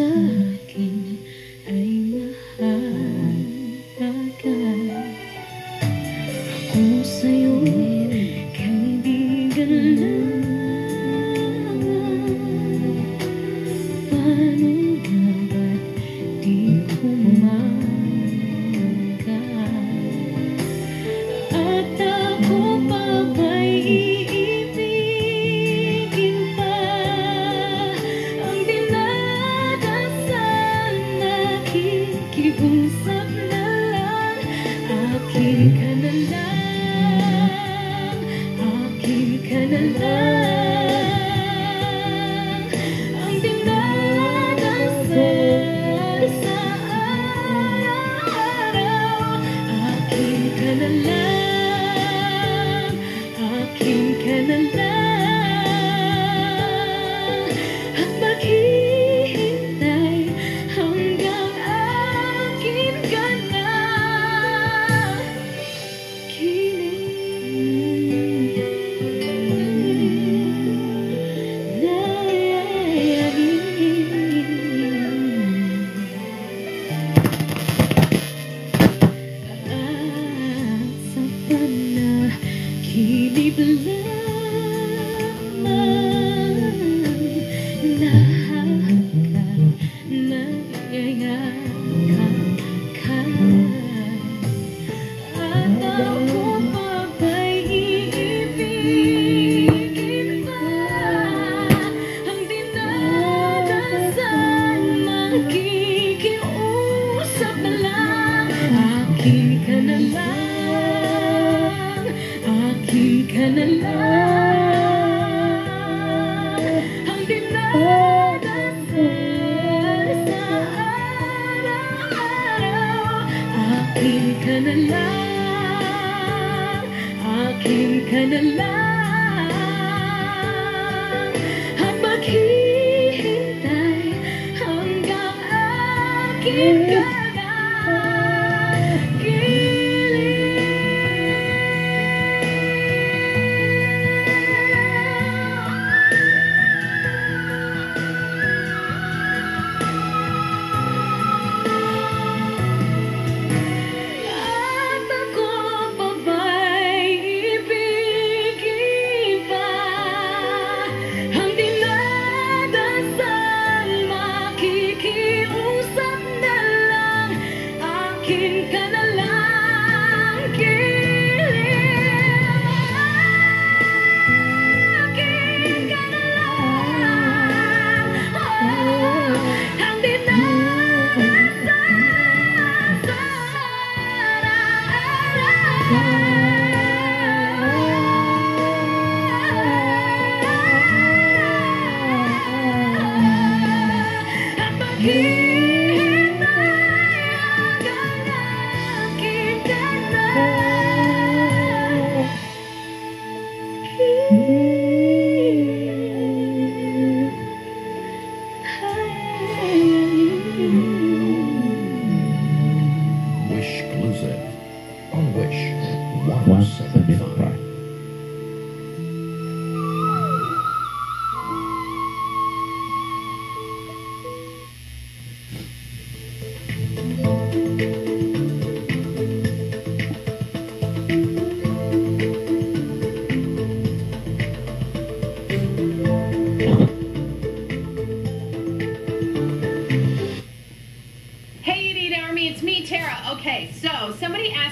answer. The love.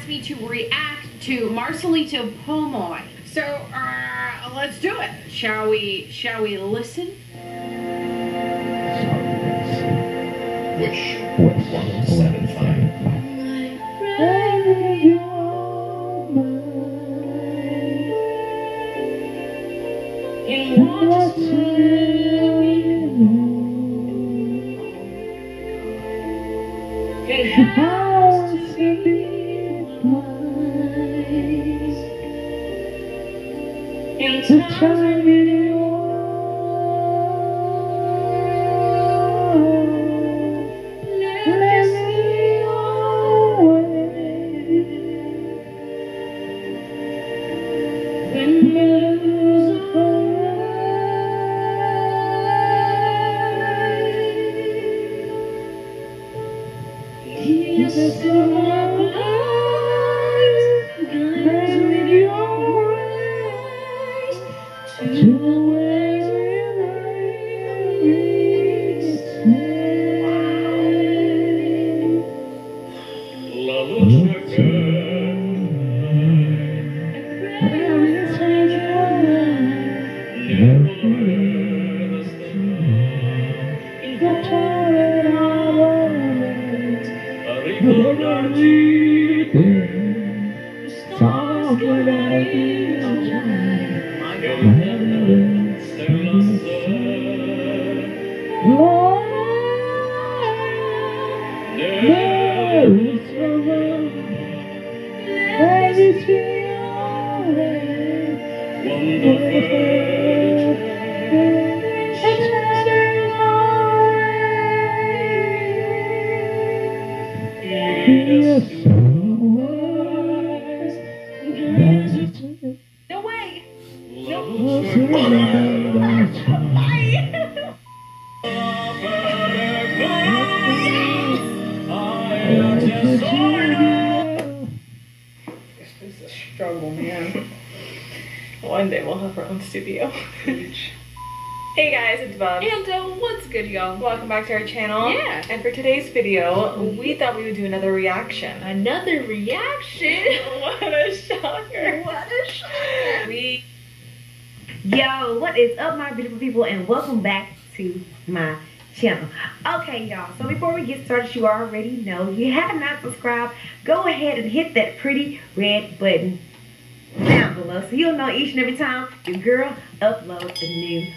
me to react to Marcelito Pomoy. So uh, let's do it. Shall we? Shall we listen? A ricordarci che nella struggle, man. One day we'll have our own studio. hey guys, it's Bub. And uh, what's good, y'all? Welcome back to our channel. Yeah. And for today's video, we thought we would do another reaction. Another reaction. what a shocker. What a shocker. We Yo, what is up, my beautiful people, and welcome back to my channel. Okay, y'all, so before we get started, you already know if you have not subscribed, go ahead and hit that pretty red button down below so you'll know each and every time your girl uploads a new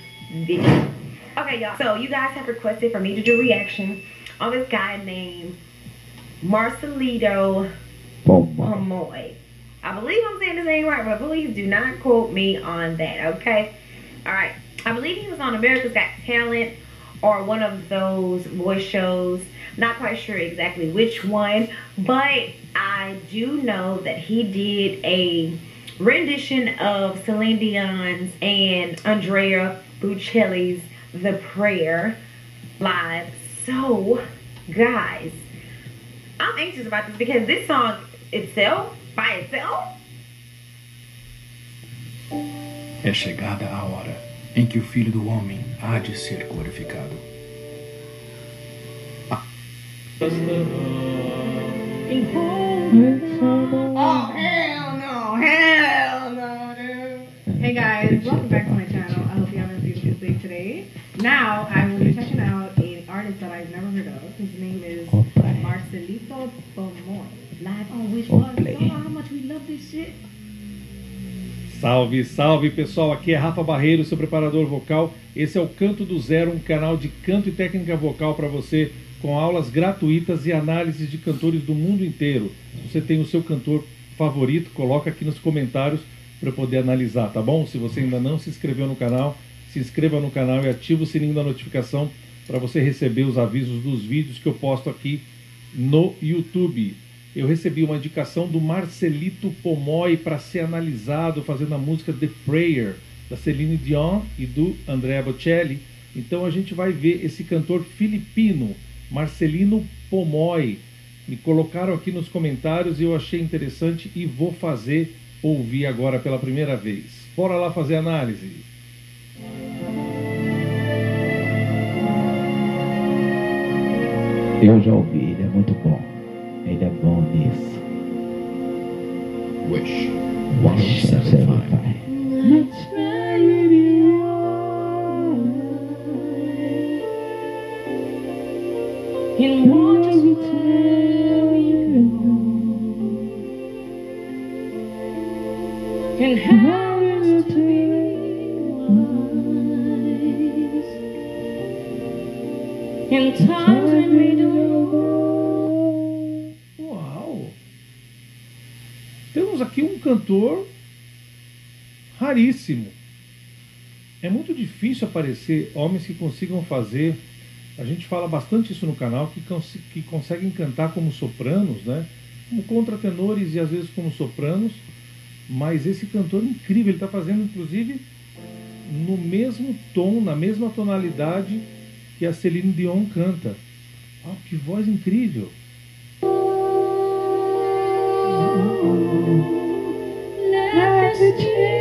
video. Okay, y'all, so you guys have requested for me to do a reaction on this guy named Marcelito Pomoy. I believe I'm saying his name right, but please do not quote me on that, okay? All right. I believe he was on America's Got Talent or one of those voice shows. Not quite sure exactly which one, but I do know that he did a rendition of Celine Dion's and Andrea Bocelli's The Prayer live. So, guys, I'm anxious about this because this song itself, by itself, É chegada a hora em que o Filho do Homem há de ser glorificado. Oh, hell no. Hell no. Hey guys, welcome back to my channel. I hope you have a beautiful day today. Now, I will be checking out an artist that I've never heard of. His name is Marcelito Pomoy. Live on Wish Plus. You know how much we love this shit? Salve, salve pessoal, aqui é Rafa Barreiro, seu preparador vocal. Esse é o Canto do Zero, um canal de canto e técnica vocal para você, com aulas gratuitas e análises de cantores do mundo inteiro. Se você tem o seu cantor favorito, coloca aqui nos comentários para eu poder analisar, tá bom? Se você ainda não se inscreveu no canal, se inscreva no canal e ative o sininho da notificação para você receber os avisos dos vídeos que eu posto aqui no YouTube. Eu recebi uma indicação do Marcelito Pomoy para ser analisado fazendo a música The Prayer da Celine Dion e do Andrea Bocelli. Então a gente vai ver esse cantor filipino, Marcelino Pomoy. Me colocaram aqui nos comentários e eu achei interessante e vou fazer ouvir agora pela primeira vez. Bora lá fazer análise. Eu já ouvi, ele é muito bom. Ele é bom nisso. Wish Deixa eu ser 175. Cantor raríssimo. É muito difícil aparecer homens que consigam fazer. A gente fala bastante isso no canal, que, cons- que conseguem cantar como sopranos, né? Como contratenores e às vezes como sopranos. Mas esse cantor incrível, ele está fazendo inclusive no mesmo tom, na mesma tonalidade que a Celine Dion canta. Ah, que voz incrível! to.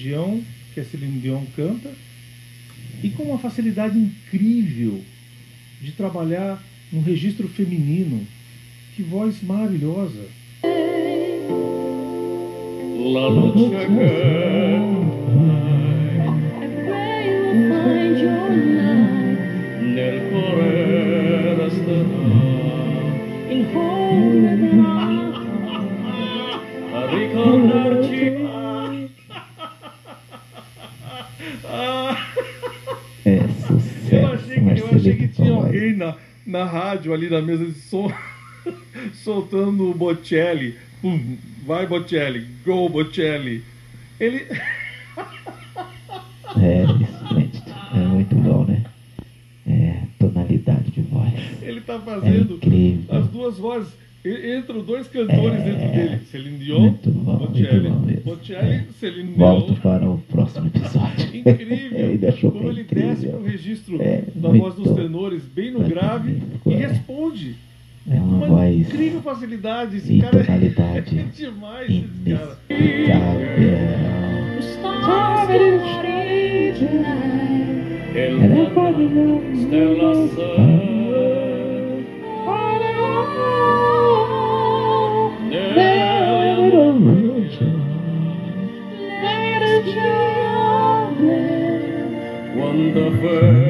Região que a Celine Dion canta e com uma facilidade incrível de trabalhar no registro feminino. Que voz maravilhosa! La luce che I pray we'll find your light nel cuore resterà in our a ricordarci na, rádio ali na mesa de som soltando o Bocelli. Pum, vai Bocelli, go Bocelli. Ele. É esplêndido. É muito bom, né? É, tonalidade de voz. Ele tá É fazendo incrível. as duas vozes. Entram dois cantores É. dentro dele. Celine Dion, Muito bom, Bocelli. muito bom mesmo. Bocelli, É. Celine Volto Dion. para o próximo episódio. Incrível. ele achou Como bem ele desce incrível. pro registro É, da muito voz dos tenores, bem no grave, e é. responde. É uma Uma voz incrível facilidade. Esse e cara tonalidade é demais, esse cara. inexplicável. Ela é the first.